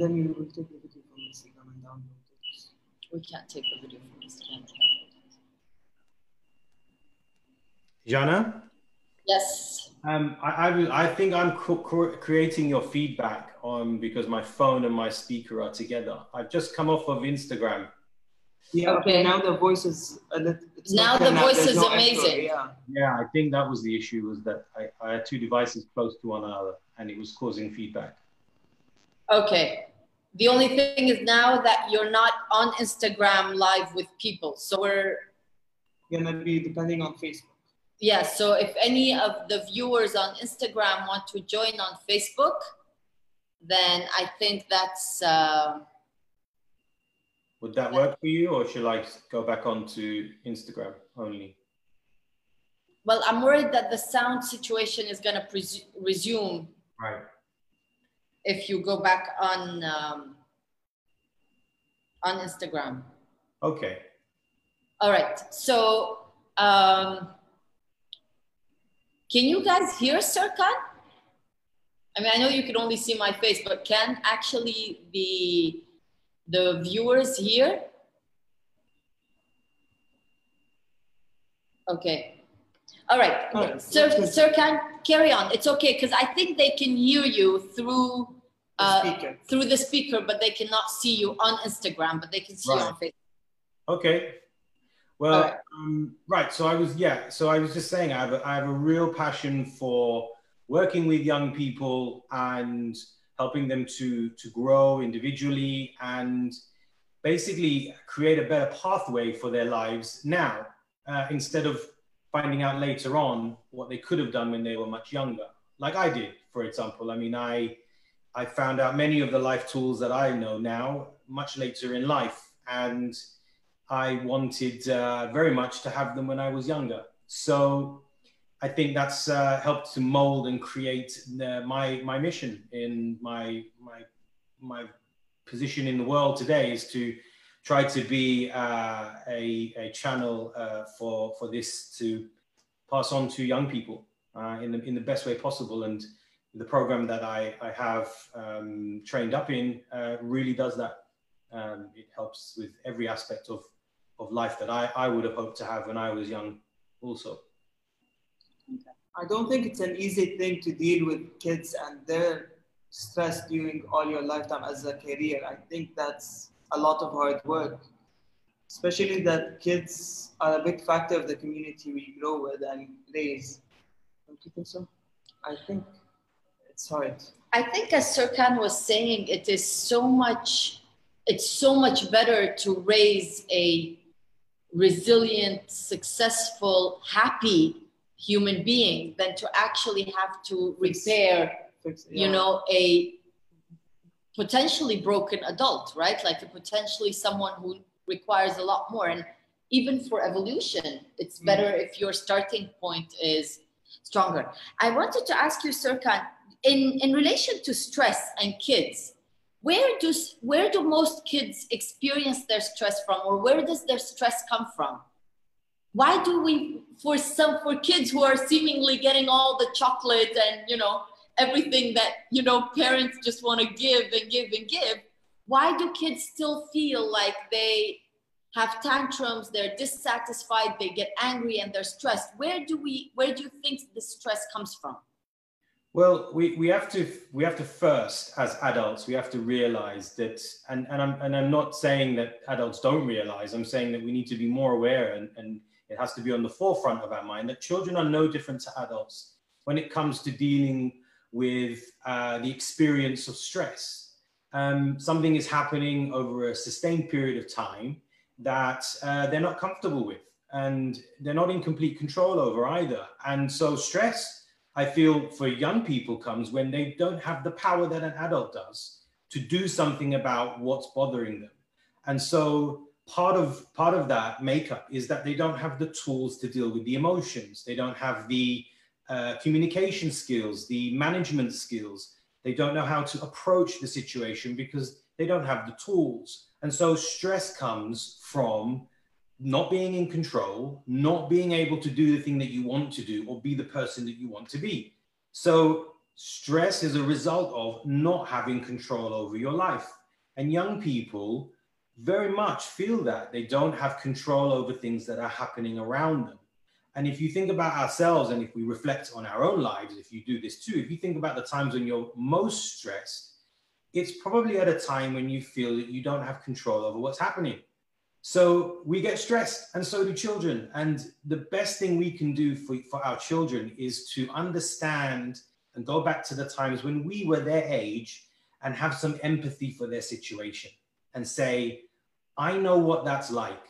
And then you will take the video from Instagram and download it. We can't take the video from Instagram. Jana? Yes. Um, I, I, I think I'm co- co- creating your feedback on because my phone and my speaker are together. I've just come off of Instagram. Yeah, okay. Okay. Now the voice is it's Now the there voice is no echo, amazing. Yeah. Yeah, I think that was the issue was that I, I had two devices close to one another and it was causing feedback. Okay. The only thing is now that you're not on Instagram live with people. So we're Gonna be depending on Facebook. yeah, so if any of the viewers on Instagram want to join on Facebook, then I think that's uh, Would that work for you or should I go back onto Instagram only? well, I'm worried that the sound situation is gonna presu- resume Right. If you go back on um, on Instagram. Okay. All right. So, um, can you guys hear Serkan? I mean, I know you can only see my face, but can actually the the viewers hear? Okay. All right. All right. Sir, That's Serkan, carry on. It's okay because I think they can hear you through The uh, speaker. through the speaker, but they cannot see you on Instagram, but they can see you on Facebook. Okay. Well, right. um, right. So I was, yeah. So I was just saying, I have, a, I have a real passion for working with young people and helping them to to grow individually and basically create a better pathway for their lives now uh, instead of finding out later on what they could have done when they were much younger, like I did, for example. I mean, I I found out many of the life tools that I know now much later in life, and I wanted uh, very much to have them when I was younger. So I think that's uh, helped to mold and create my my mission in my my my position in the world today is to try to be uh, a, a channel uh, for for this to pass on to young people uh, in the in the best way possible and the program that I, I have um, trained up in uh, really does that. Um, it helps with every aspect of, of life that I, I would have hoped to have when I was young also. I don't think it's an easy thing to deal with kids and their stress during all your lifetime as a career. I think that's a lot of hard work, especially that kids are a big factor of the community we grow with and raise. Don't you think so? I think it's hard. I think as Serkan was saying, it is so much, it's so much better to raise a resilient, successful, happy human being than to actually have to repair, Fix it, you know, a potentially broken adult, right? Like a potentially someone who requires a lot more. And even for evolution, it's mm. better if your starting point is stronger. I wanted to ask you, Serkan, in, in relation to stress and kids, where do, where do most kids experience their stress from or where does their stress come from? Why do we, for some, for kids who are seemingly getting all the chocolate and, you know, everything that, you know, parents just want to give and give and give, why do kids still feel like they have tantrums, they're dissatisfied, they get angry and they're stressed? Where do we, where do you think this stress comes from? Well, we, we have to we have to first, as adults, we have to realize that, and, and I'm and I'm not saying that adults don't realize. I'm saying that we need to be more aware, and, and it has to be on the forefront of our mind that children are no different to adults when it comes to dealing with uh, the experience of stress. Um, something is happening over a sustained period of time that uh, they're not comfortable with, and they're not in complete control over either. And so stress I feel for young people comes when they don't have the power that an adult does to do something about what's bothering them. And so part of part of that makeup is that they don't have the tools to deal with the emotions. They don't have the uh, communication skills, the management skills. They don't know how to approach the situation because they don't have the tools. And so stress comes from not being in control, not being able to do the thing that you want to do or be the person that you want to be. So Stress is a result of not having control over your life. And young people very much feel that they don't have control over things that are happening around them. And if you think about ourselves and if we reflect on our own lives, if you do this too, if you think about the times when you're most stressed, it's probably at a time when you feel that you don't have control over what's happening. So we get stressed, and so do children. And the best thing we can do for, for our children is to understand and go back to the times when we were their age and have some empathy for their situation and say, I know what that's like.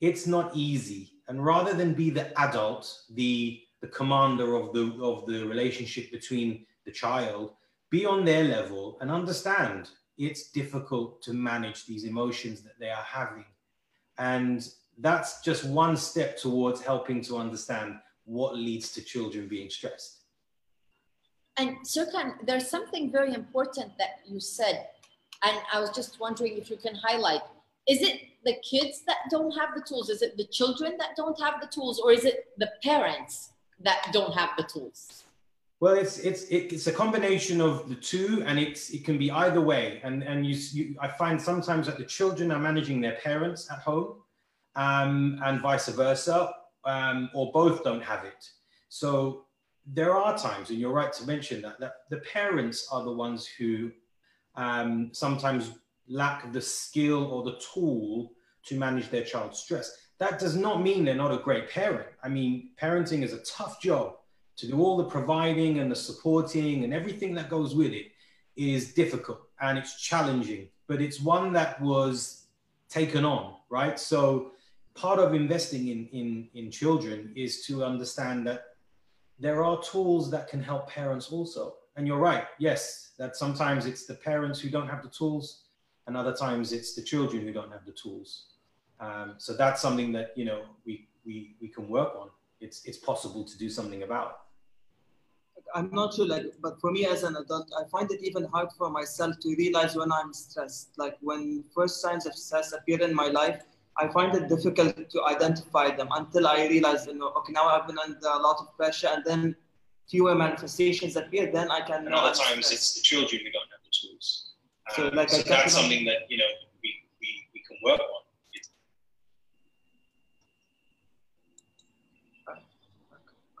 It's not easy. And rather than be the adult, the, the commander of the, of the relationship between the child, be on their level and understand it's difficult to manage these emotions that they are having and that's just one step towards helping to understand what leads to children being stressed. And Serkan, there's something very important that you said, and I was just wondering if you can highlight. Is it the kids that don't have the tools? Is it the children that don't have the tools, or is it the parents that don't have the tools? Well, it's it's it's a combination of the two, and it's it can be either way. And and you, you I find sometimes that the children are managing their parents at home, um, and vice versa, um, or both don't have it. So there are times, and you're right to mention that that the parents are the ones who um, sometimes lack the skill or the tool to manage their child's stress. That does not mean they're not a great parent. I mean, parenting is a tough job to do all the providing and the supporting and everything that goes with it is difficult and it's challenging, but it's one that was taken on, right? So part of investing in, in, in children is to understand that there are tools that can help parents also. And you're right, yes, that sometimes it's the parents who don't have the tools, and other times it's the children who don't have the tools. Um, so that's something that you know we, we, we can work on. It's, it's possible to do something about. I'm not sure, like, but for me as an adult, I find it even hard for myself to realize when I'm stressed. Like when first signs of stress appear in my life, I find it difficult to identify them until I realize, you know, okay, now I've been under a lot of pressure, and then fewer manifestations appear. Then I can. And other times it's the children who don't have the tools. So, um, like, so that's something that you know we, we, we can work on.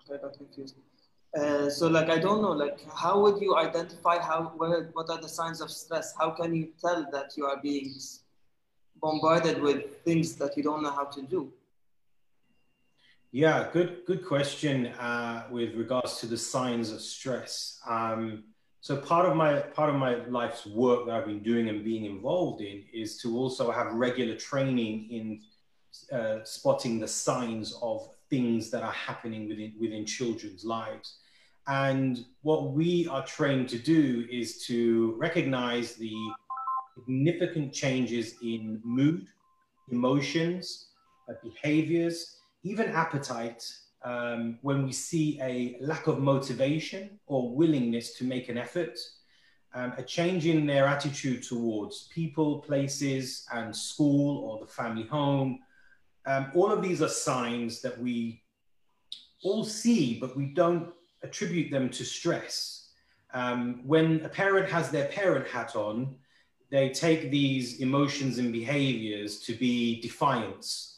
Okay, I got confused. Uh, so like I don't know like how would you identify how what, what are the signs of stress how can you tell that you are being bombarded with things that you don't know how to do yeah good good question uh, with regards to the signs of stress um, so part of my part of my life's work that I've been doing and being involved in is to also have regular training in uh, spotting the signs of things that are happening within within children's lives. And what we are trained to do is to recognize the significant changes in mood, emotions, uh, behaviors, even appetite um, when we see a lack of motivation or willingness to make an effort, um, a change in their attitude towards people, places, and school or the family home. Um, all of these are signs that we all see, but we don't attribute them to stress. Um, when a parent has their parent hat on, they take these emotions and behaviors to be defiance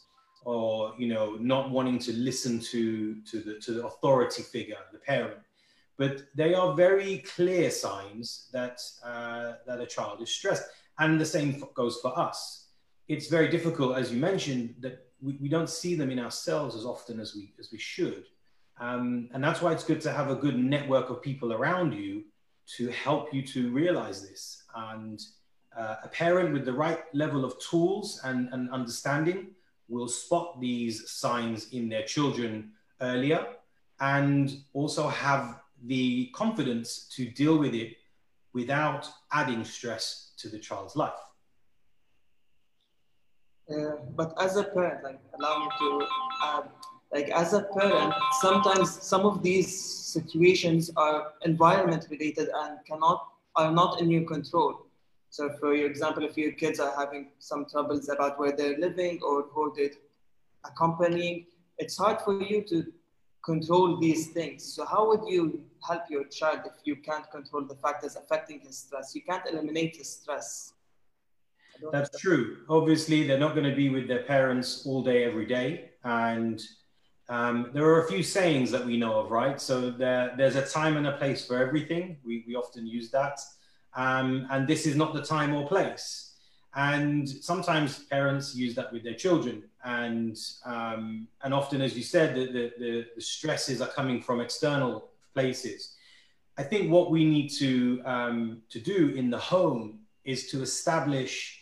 or you know not wanting to listen to to the to the authority figure the parent. But they are very clear signs that uh, that a child is stressed. And the same goes for us. It's very difficult as you mentioned that we, we don't see them in ourselves as often as we as we should. Um, and that's why it's good to have a good network of people around you to help you to realize this. And uh, a parent with the right level of tools and, and understanding will spot these signs in their children earlier and also have the confidence to deal with it without adding stress to the child's life. Uh, but as a parent, like allow me to add like as a parent sometimes some of these situations are environment related and cannot are not in your control so for example if your kids are having some troubles about where they're living or who they're accompanying it's hard for you to control these things. So how would you help your child if you can't control the factors affecting his stress? You can't eliminate his stress. That's true. Obviously, they're not going to be with their parents all day, every day. And um, there are a few sayings that we know of, right? So there, there's a time and a place for everything. We, we often use that. Um, and this is not the time or place. And sometimes parents use that with their children. And, um, and often, as you said, the, the, the, stresses are coming from external places. I think what we need to, um, to do in the home is to establish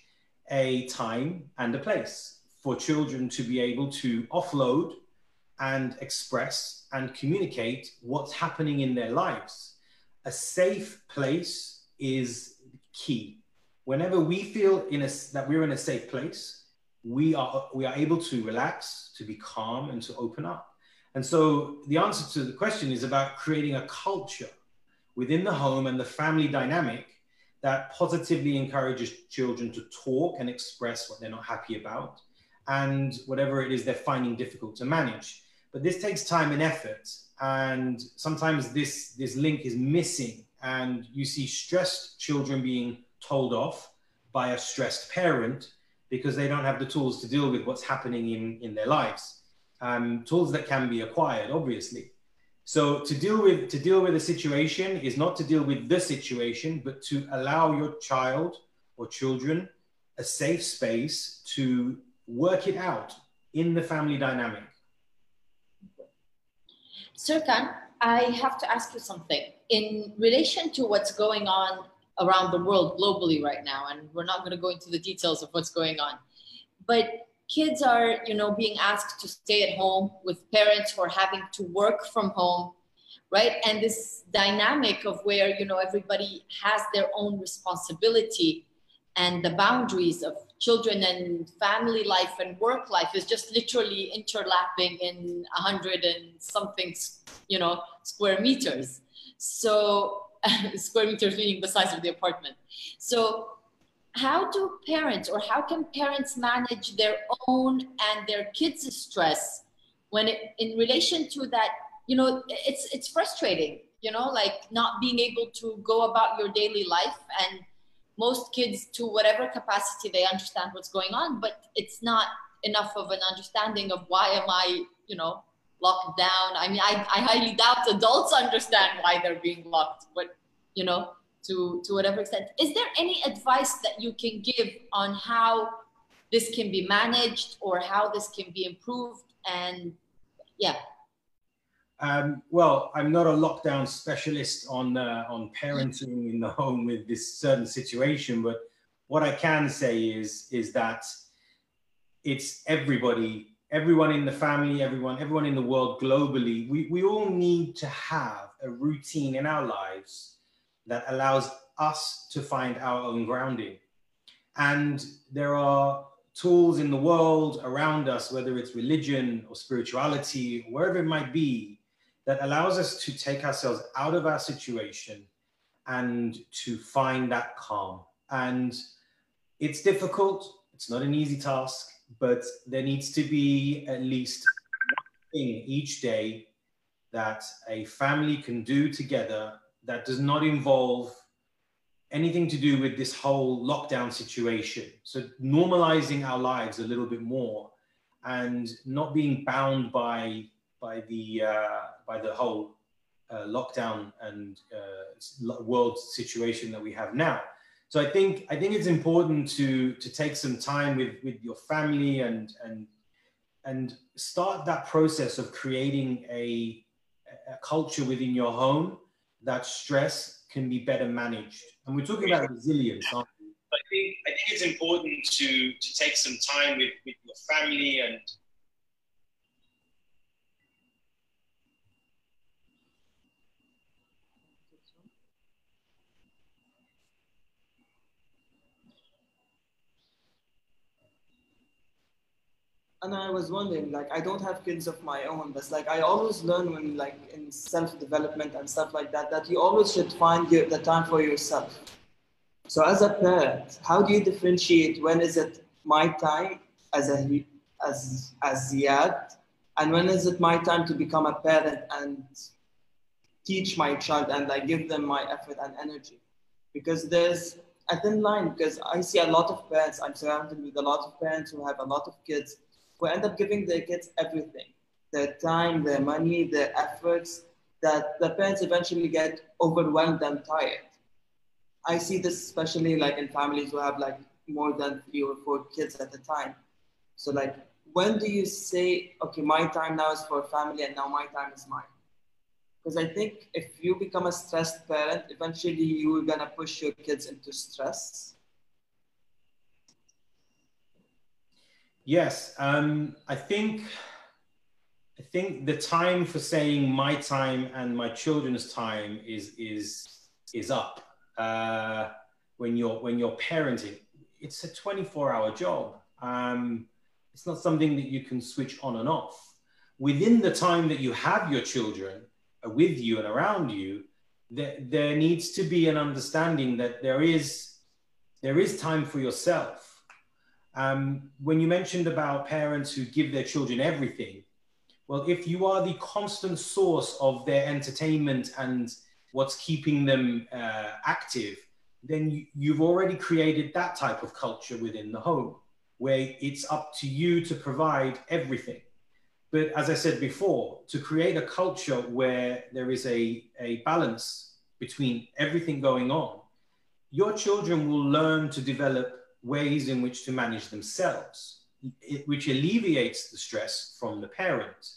a time and a place for children to be able to offload and express and communicate what's happening in their lives. A safe place is key whenever we feel in a, that we're in a safe place, we are, we are able to relax, to be calm, and to open up. And so the answer to the question is about creating a culture within the home and the family dynamic that positively encourages children to talk and express what they're not happy about and whatever it is they're finding difficult to manage. But this takes time and effort. And sometimes this, this link is missing. And you see stressed children being told off by a stressed parent because they don't have the tools to deal with what's happening in, in their lives. Um, tools that can be acquired, obviously. So to deal with to deal with a situation is not to deal with the situation, but to allow your child or children a safe space to work it out in the family dynamic. Serkan, I have to ask you something. In relation to what's going on around the world globally right now and we're not going to go into the details of what's going on but kids are you know being asked to stay at home with parents who are having to work from home right? And this dynamic of where you know everybody has their own responsibility and the boundaries of children and family life and work life is just literally interlapping in a hundred and something you know square meters so square meters meaning the size of the apartment. So how do parents or how can parents manage their own and their kids' stress when it, in relation to that, you know, it's it's frustrating, you know, like not being able to go about your daily life and most kids to whatever capacity they understand what's going on, but it's not enough of an understanding of why am I, you know, locked down. I mean, I, I highly doubt adults understand why they're being locked, but you know, to to whatever extent. Is there any advice that you can give on how this can be managed or how this can be improved? And yeah. Um, well, I'm not a lockdown specialist on uh, on parenting in the home with this certain situation, but what I can say is is that it's everybody everyone in the family, everyone, everyone in the world globally, we, we all need to have a routine in our lives that allows us to find our own grounding. And there are tools in the world around us, whether it's religion or spirituality, wherever it might be, that allows us to take ourselves out of our situation and to find that calm. And it's difficult, it's not an easy task but there needs to be at least one thing each day that a family can do together that does not involve anything to do with this whole lockdown situation. So normalizing our lives a little bit more and not being bound by by the uh, by the whole uh, lockdown and uh, world situation that we have now. So I think I think it's important to to take some time with with your family and and and start that process of creating a, a culture within your home that stress can be better managed. And we're talking about resilience, aren't we? I think I think it's important to to take some time with, with your family and and I was wondering, like, I don't have kids of my own, but like, I always learn when, like, in self development and stuff like that, that you always should find your, the time for yourself. So, as a parent, how do you differentiate when is it my time as a as as Ziad and when is it my time to become a parent and teach my child and I give them my effort and energy? Because there's a thin line because I see a lot of parents, I'm surrounded with a lot of parents who have a lot of kids who end up giving the kids everything their time, their money, their efforts, that the parents eventually get overwhelmed and tired. I see this especially like in families who have like more than three or four kids at a time. So like when do you say, okay, my time now is for family and now my time is mine? Because I think if you become a stressed parent, eventually you're gonna push your kids into stress. Yes, um, I think I think the time for saying my time and my children's time is is is up. Uh, when you're when you're parenting, it's a 24 hour job. Um, it's not something that you can switch on and off. Within the time that you have your children, with you and around you, there, there needs to be an understanding that there is there is time for yourself. Um, when you mentioned about parents who give their children everything, well, if you are the constant source of their entertainment and what's keeping them uh, active, then you, you've already created that type of culture within the home where it's up to you to provide everything. But as I said before, to create a culture where there is a, a balance between everything going on, your children will learn to develop ways in which to manage themselves, which alleviates the stress from the parent.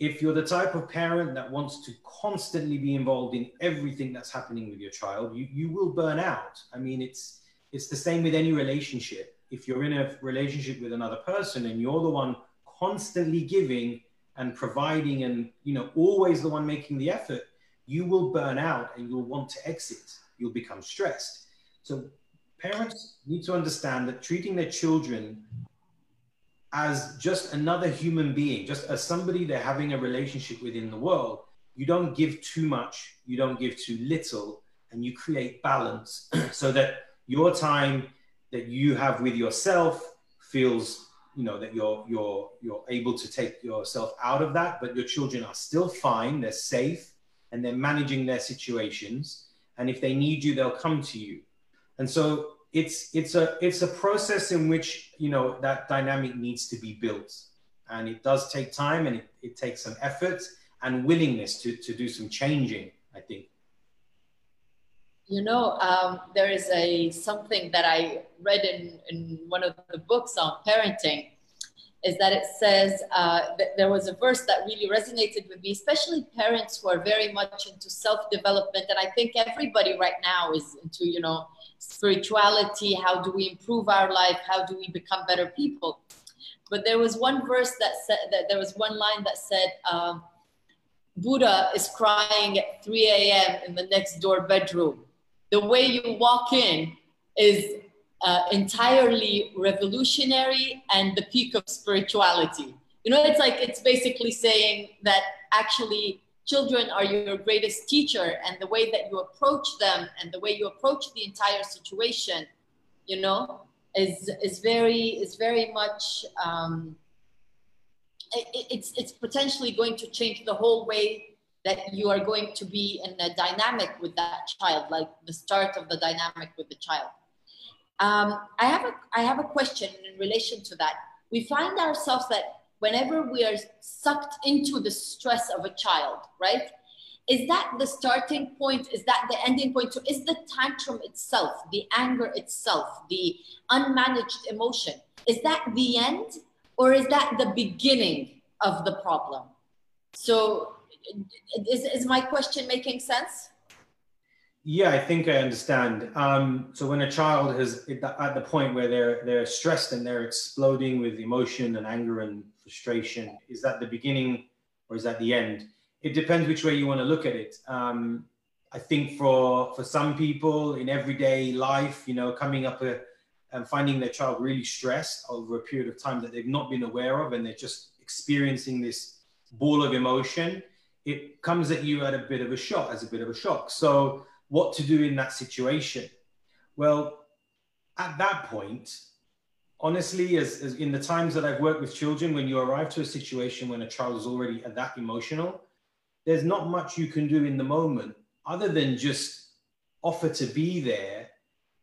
If you're the type of parent that wants to constantly be involved in everything that's happening with your child, you, you will burn out. I mean, it's, it's the same with any relationship. If you're in a relationship with another person and you're the one constantly giving and providing and you know always the one making the effort you will burn out and you'll want to exit you'll become stressed so parents need to understand that treating their children as just another human being just as somebody they're having a relationship with in the world you don't give too much you don't give too little and you create balance so that your time that you have with yourself feels you know that you're you're you're able to take yourself out of that but your children are still fine they're safe and they're managing their situations. And if they need you they'll come to you. And so it's it's a it's a process in which you know that dynamic needs to be built. And it does take time and it, it takes some effort and willingness to to do some changing i think. You know, um, there is a something that I read in, in one of the books on parenting is that it says uh, that there was a verse that really resonated with me, especially parents who are very much into self-development. And I think everybody right now is into, you know, spirituality. How do we improve our life? How do we become better people? But there was one verse that said that there was one line that said, um, Buddha is crying at 3 a.m. in the next door bedroom the way you walk in is uh, entirely revolutionary and the peak of spirituality. You know, it's like it's basically saying that actually children are your greatest teacher, and the way that you approach them and the way you approach the entire situation, you know, is is very is very much. Um, it, it's it's potentially going to change the whole way that you are going to be in a dynamic with that child, like the start of the dynamic with the child. Um, I have a I have a question in relation to that. We find ourselves that whenever we are sucked into the stress of a child, right? Is that the starting point? Is that the ending point? So is the tantrum itself, the anger itself, the unmanaged emotion, is that the end or is that the beginning of the problem? So is, is my question making sense? Yeah, I think I understand. Um, so when a child has at the point where they're they're stressed and they're exploding with emotion and anger and frustration, is that the beginning or is that the end? It depends which way you want to look at it. Um, I think for for some people in everyday life, you know, coming up a, and finding their child really stressed over a period of time that they've not been aware of, and they're just experiencing this ball of emotion it comes at you at a bit of a shock, as a bit of a shock. So, what to do in that situation? Well, at that point, honestly, as, as in the times that I've worked with children, when you arrive to a situation when a child is already that emotional, there's not much you can do in the moment other than just offer to be there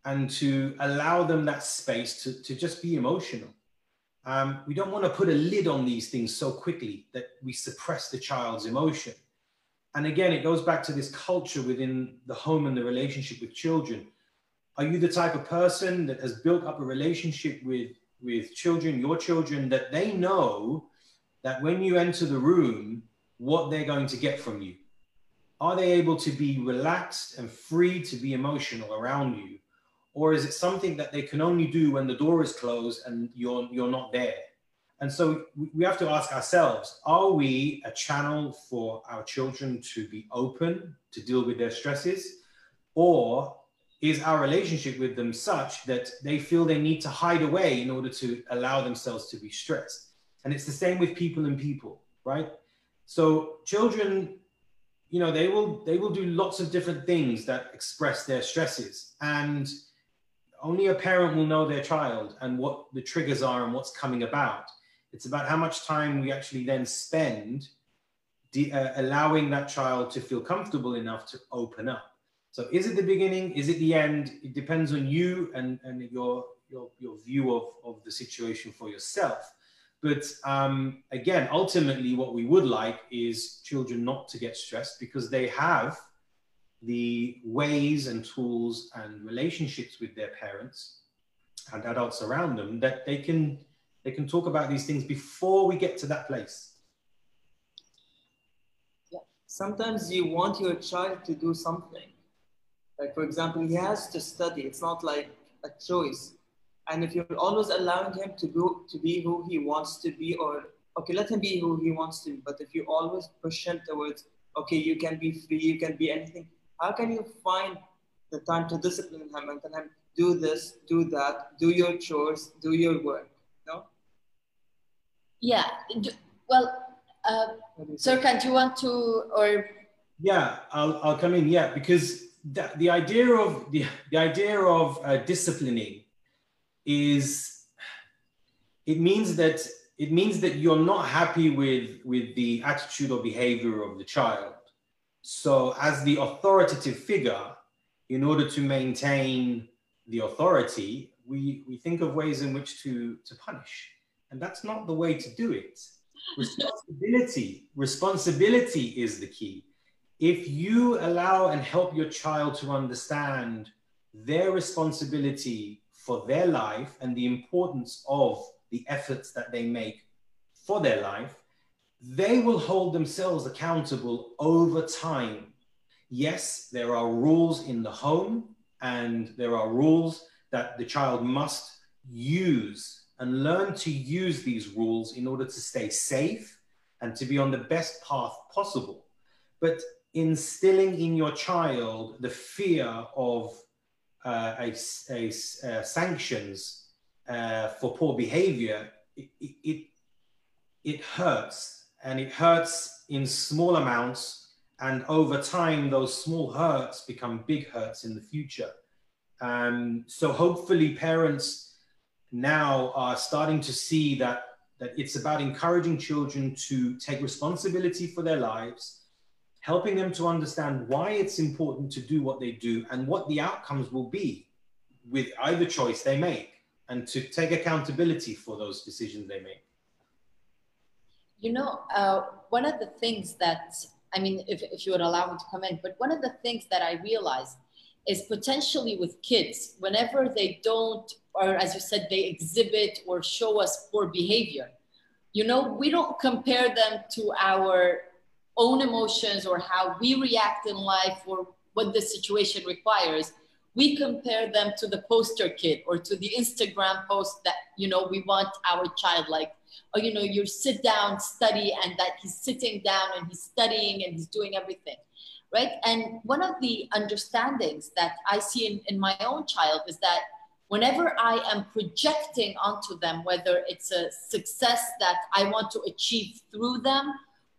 and to allow them that space to, to just be emotional. Um, we don't want to put a lid on these things so quickly that we suppress the child's emotion. And again, it goes back to this culture within the home and the relationship with children. Are you the type of person that has built up a relationship with, with children, your children, that they know that when you enter the room, what they're going to get from you? Are they able to be relaxed and free to be emotional around you? Or is it something that they can only do when the door is closed and you're, you're not there? And so we have to ask ourselves are we a channel for our children to be open to deal with their stresses? Or is our relationship with them such that they feel they need to hide away in order to allow themselves to be stressed? And it's the same with people and people, right? So children, you know, they will they will do lots of different things that express their stresses. And only a parent will know their child and what the triggers are and what's coming about. It's about how much time we actually then spend de- uh, allowing that child to feel comfortable enough to open up. So is it the beginning? Is it the end? It depends on you and, and your, your, your view of, of the situation for yourself. But um, again, ultimately, what we would like is children not to get stressed because they have the ways and tools and relationships with their parents and adults around them that they can they can talk about these things before we get to that place. Yeah. sometimes you want your child to do something. Like for example he has to study. It's not like a choice. And if you're always allowing him to go to be who he wants to be or okay let him be who he wants to be. But if you always push him towards okay you can be free you can be anything how can you find the time to discipline him and tell him do this do that do your chores do your work yeah well uh, Serkan, do you want to or yeah I'll, I'll come in yeah because the, the idea of the, the idea of uh, disciplining is it means that it means that you're not happy with with the attitude or behavior of the child so, as the authoritative figure, in order to maintain the authority, we, we think of ways in which to, to punish. And that's not the way to do it. Responsibility, responsibility is the key. If you allow and help your child to understand their responsibility for their life and the importance of the efforts that they make for their life, they will hold themselves accountable over time. Yes, there are rules in the home, and there are rules that the child must use and learn to use these rules in order to stay safe and to be on the best path possible. But instilling in your child the fear of uh, a, a, uh, sanctions uh, for poor behavior, it, it, it hurts and it hurts in small amounts. And over time, those small hurts become big hurts in the future. Um, so hopefully, parents now are starting to see that, that it's about encouraging children to take responsibility for their lives, helping them to understand why it's important to do what they do and what the outcomes will be with either choice they make, and to take accountability for those decisions they make. You know, uh, one of the things that, I mean, if, if you would allow me to come in, but one of the things that I realized is potentially with kids, whenever they don't, or as you said, they exhibit or show us poor behavior, you know, we don't compare them to our own emotions or how we react in life or what the situation requires. We compare them to the poster kid or to the Instagram post that, you know, we want our child like or you know you sit down study and that he's sitting down and he's studying and he's doing everything right and one of the understandings that i see in, in my own child is that whenever i am projecting onto them whether it's a success that i want to achieve through them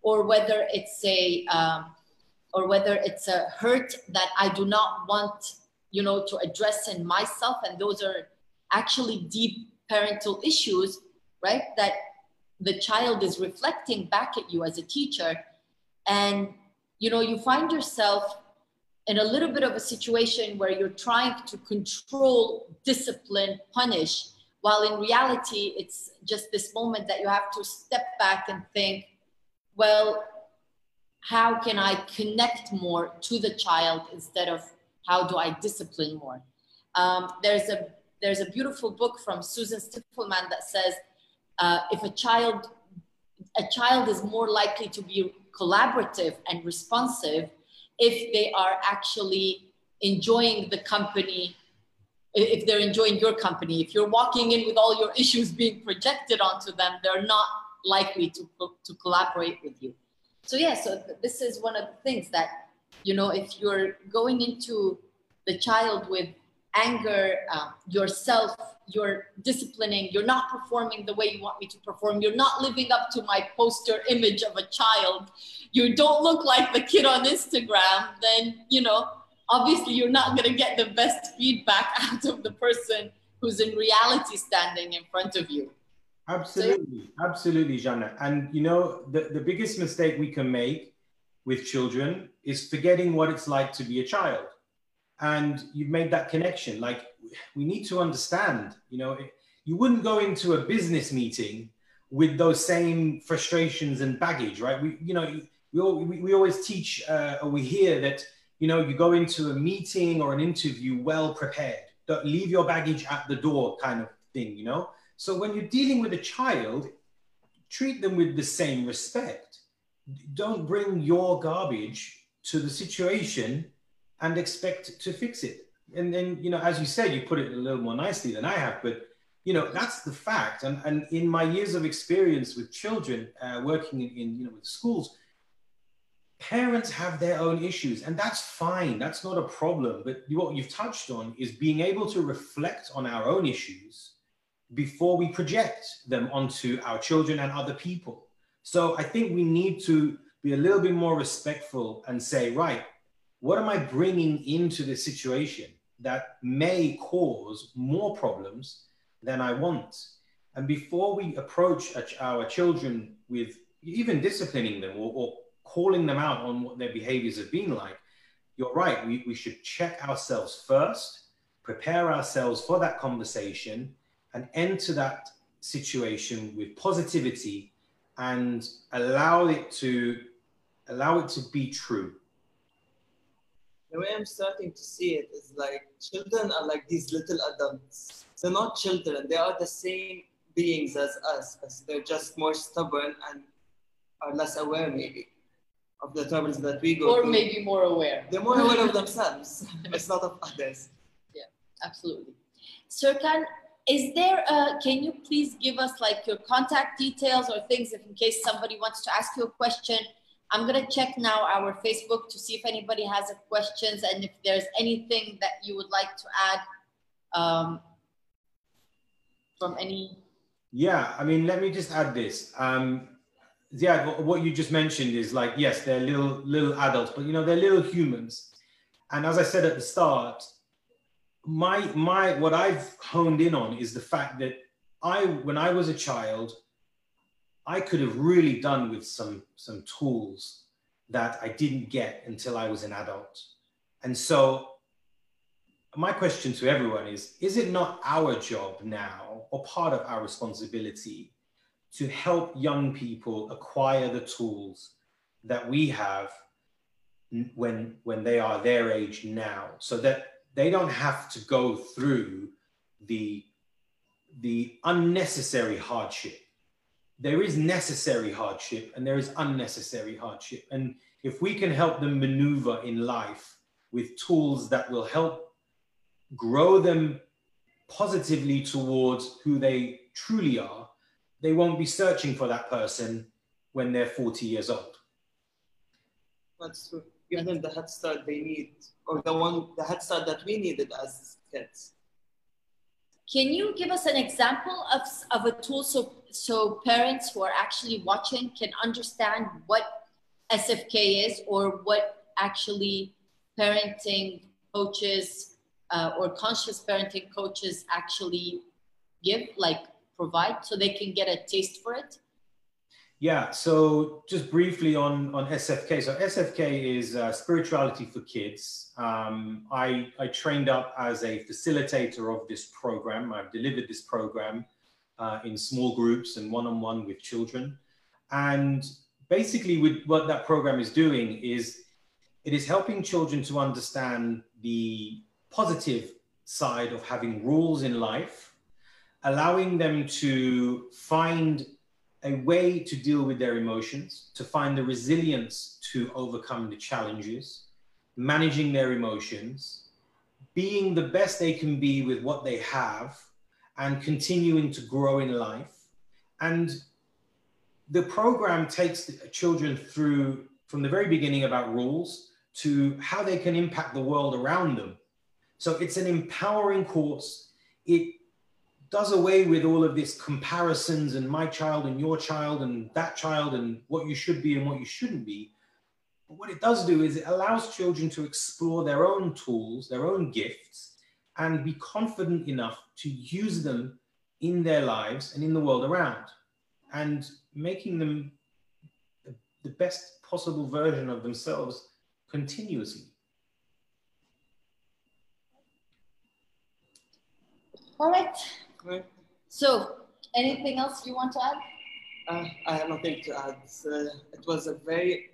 or whether it's a um, or whether it's a hurt that i do not want you know to address in myself and those are actually deep parental issues, right? That the child is reflecting back at you as a teacher. And, you know, you find yourself in a little bit of a situation where you're trying to control, discipline, punish, while in reality, it's just this moment that you have to step back and think, well, how can I connect more to the child instead of how do I discipline more? Um, there's a there's a beautiful book from Susan Stiffelman that says uh, if a child a child is more likely to be collaborative and responsive if they are actually enjoying the company if they're enjoying your company. If you're walking in with all your issues being projected onto them they're not likely to, to collaborate with you. So yeah so this is one of the things that you know if you're going into the child with anger uh, yourself you're disciplining you're not performing the way you want me to perform you're not living up to my poster image of a child you don't look like the kid on instagram then you know obviously you're not going to get the best feedback out of the person who's in reality standing in front of you absolutely so, absolutely Jana. and you know the, the biggest mistake we can make with children is forgetting what it's like to be a child and you've made that connection. Like we need to understand you know you wouldn't go into a business meeting with those same frustrations and baggage right? We you know we, all, we, we always teach uh, or we hear that you know you go into a meeting or an interview well prepared. Don't leave your baggage at the door kind of thing you know? So when you're dealing with a child treat them with the same respect. Don't bring your garbage to the situation and expect to fix it. And then, you know, as you said, you put it a little more nicely than I have, but you know, that's the fact. And, and in my years of experience with children, uh, working in, in, you know, with schools, parents have their own issues and that's fine. That's not a problem. But what you've touched on is being able to reflect on our own issues before we project them onto our children and other people. So I think we need to be a little bit more respectful and say, right, what am I bringing into the situation that may cause more problems than I want? And before we approach our children with even disciplining them or, or calling them out on what their behaviors have been like, you're right, we, we should check ourselves first, prepare ourselves for that conversation, and enter that situation with positivity and allow it to allow it to be true the way I'm starting to see it is like children are like these little adults. They're not children, they are the same beings as us, as they're just more stubborn and are less aware, maybe, of the troubles that we go or through. Or maybe more aware. They're more aware of themselves, it's not of others. Yeah, absolutely. Serkan, is there a, can you please give us like your contact details or things if in case somebody wants to ask you a question? I'm gonna check now our Facebook to see if anybody has questions and if there's anything that you would like to add um, from any. Yeah, I mean, let me just add this. Um, yeah, what you just mentioned is like, yes, they're little little adults, but you know, they're little humans. And as I said at the start, my my what I've honed in on is the fact that I, when I was a child, I could have really done with some some tools that I didn't get until I was an adult. And so my question to everyone is is it not our job now or part of our responsibility to help young people acquire the tools that we have when when they are their age now so that they don't have to go through the the unnecessary hardship there is necessary hardship and there is unnecessary hardship. And if we can help them maneuver in life with tools that will help grow them positively towards who they truly are, they won't be searching for that person when they're 40 years old. That's true. Give them the head start they need, or the one the head start that we needed as kids. Can you give us an example of, of a tool so, so parents who are actually watching can understand what SFK is or what actually parenting coaches uh, or conscious parenting coaches actually give, like provide, so they can get a taste for it? Yeah, so just briefly on, on SFK. So SFK is uh, spirituality for kids. Um, I, I trained up as a facilitator of this program. I've delivered this program uh, in small groups and one-on-one with children. And basically with what that program is doing is it is helping children to understand the positive side of having rules in life, allowing them to find a way to deal with their emotions, to find the resilience to overcome the challenges, managing their emotions, being the best they can be with what they have, and continuing to grow in life. And the program takes the children through from the very beginning about rules to how they can impact the world around them. So it's an empowering course. It does away with all of this comparisons and my child and your child and that child and what you should be and what you shouldn't be. But what it does do is it allows children to explore their own tools, their own gifts, and be confident enough to use them in their lives and in the world around. And making them the best possible version of themselves continuously. All right. Right. So, anything else you want to add? Uh, I have nothing to add. Uh, it was a very.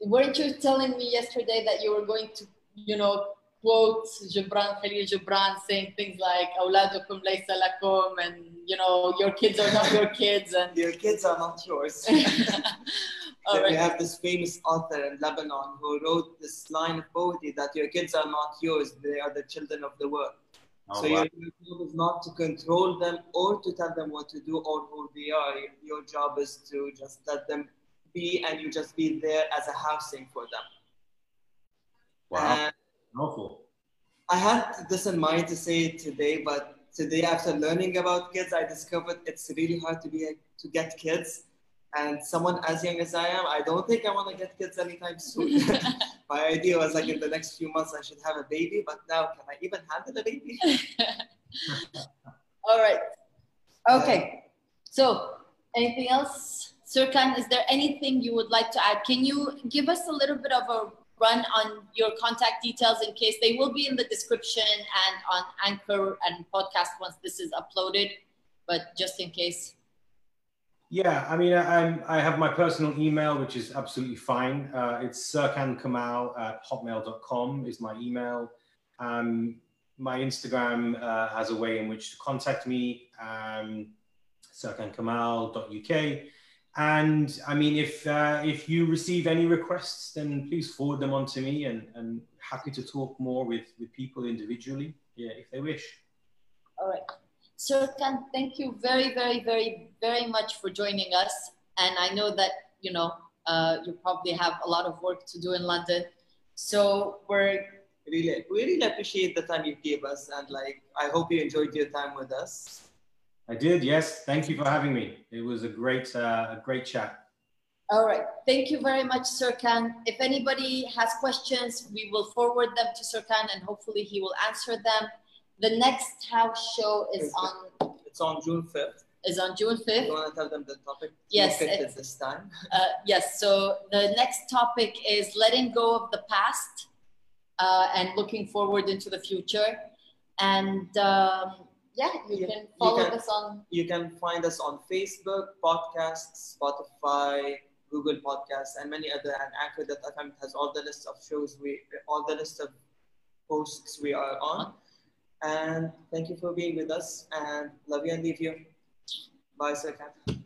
Weren't you telling me yesterday that you were going to, you know, quotes Gibran, Khalil Gibran saying things like "Auladukum laysa lakum," and you know, your kids are not your kids, and your kids are not yours. then right. we have this famous author in Lebanon who wrote this line of poetry that your kids are not yours; they are the children of the world. Oh, so wow. your job is not to control them or to tell them what to do or who they are. Your job is to just let them be, and you just be there as a housing for them. Wow. And Awful. I had this in mind to say it today, but today after learning about kids, I discovered it's really hard to be to get kids. And someone as young as I am, I don't think I want to get kids anytime soon. My idea was like in the next few months I should have a baby, but now can I even handle a baby? All right. Okay. So, anything else? Serkan, is there anything you would like to add? Can you give us a little bit of a run on your contact details in case they will be in the description and on Anchor and podcast once this is uploaded, but just in case. Yeah, I mean, I, I have my personal email, which is absolutely fine. Uh, it's serkankamal at hotmail.com is my email. Um, my Instagram uh, has a way in which to contact me, um, serkankamal.uk. And I mean, if uh, if you receive any requests, then please forward them on to me, and, and happy to talk more with, with people individually, yeah, if they wish. All right. Serkan, thank you very, very, very, very much for joining us. And I know that, you know, uh, you probably have a lot of work to do in London. So we're really, we really appreciate the time you gave us, and like I hope you enjoyed your time with us. I did, yes. Thank you for having me. It was a great, uh, a great chat. All right. Thank you very much, Serkan. If anybody has questions, we will forward them to Serkan and hopefully he will answer them. The next house show is on It's on June 5th. is on June 5th. You want to tell them the topic? Yes, You it this time. Uh, yes, so the next topic is letting go of the past uh, and looking forward into the future. And um, yeah, you Yeah, can you follow can- us on You can find us on Facebook, podcasts, Spotify, Google Podcasts, and many other. And Anchor.fm has all the list of shows we, all the list of posts we are on. And thank you for being with us. And love you and leave you. Bye, Sir Kat.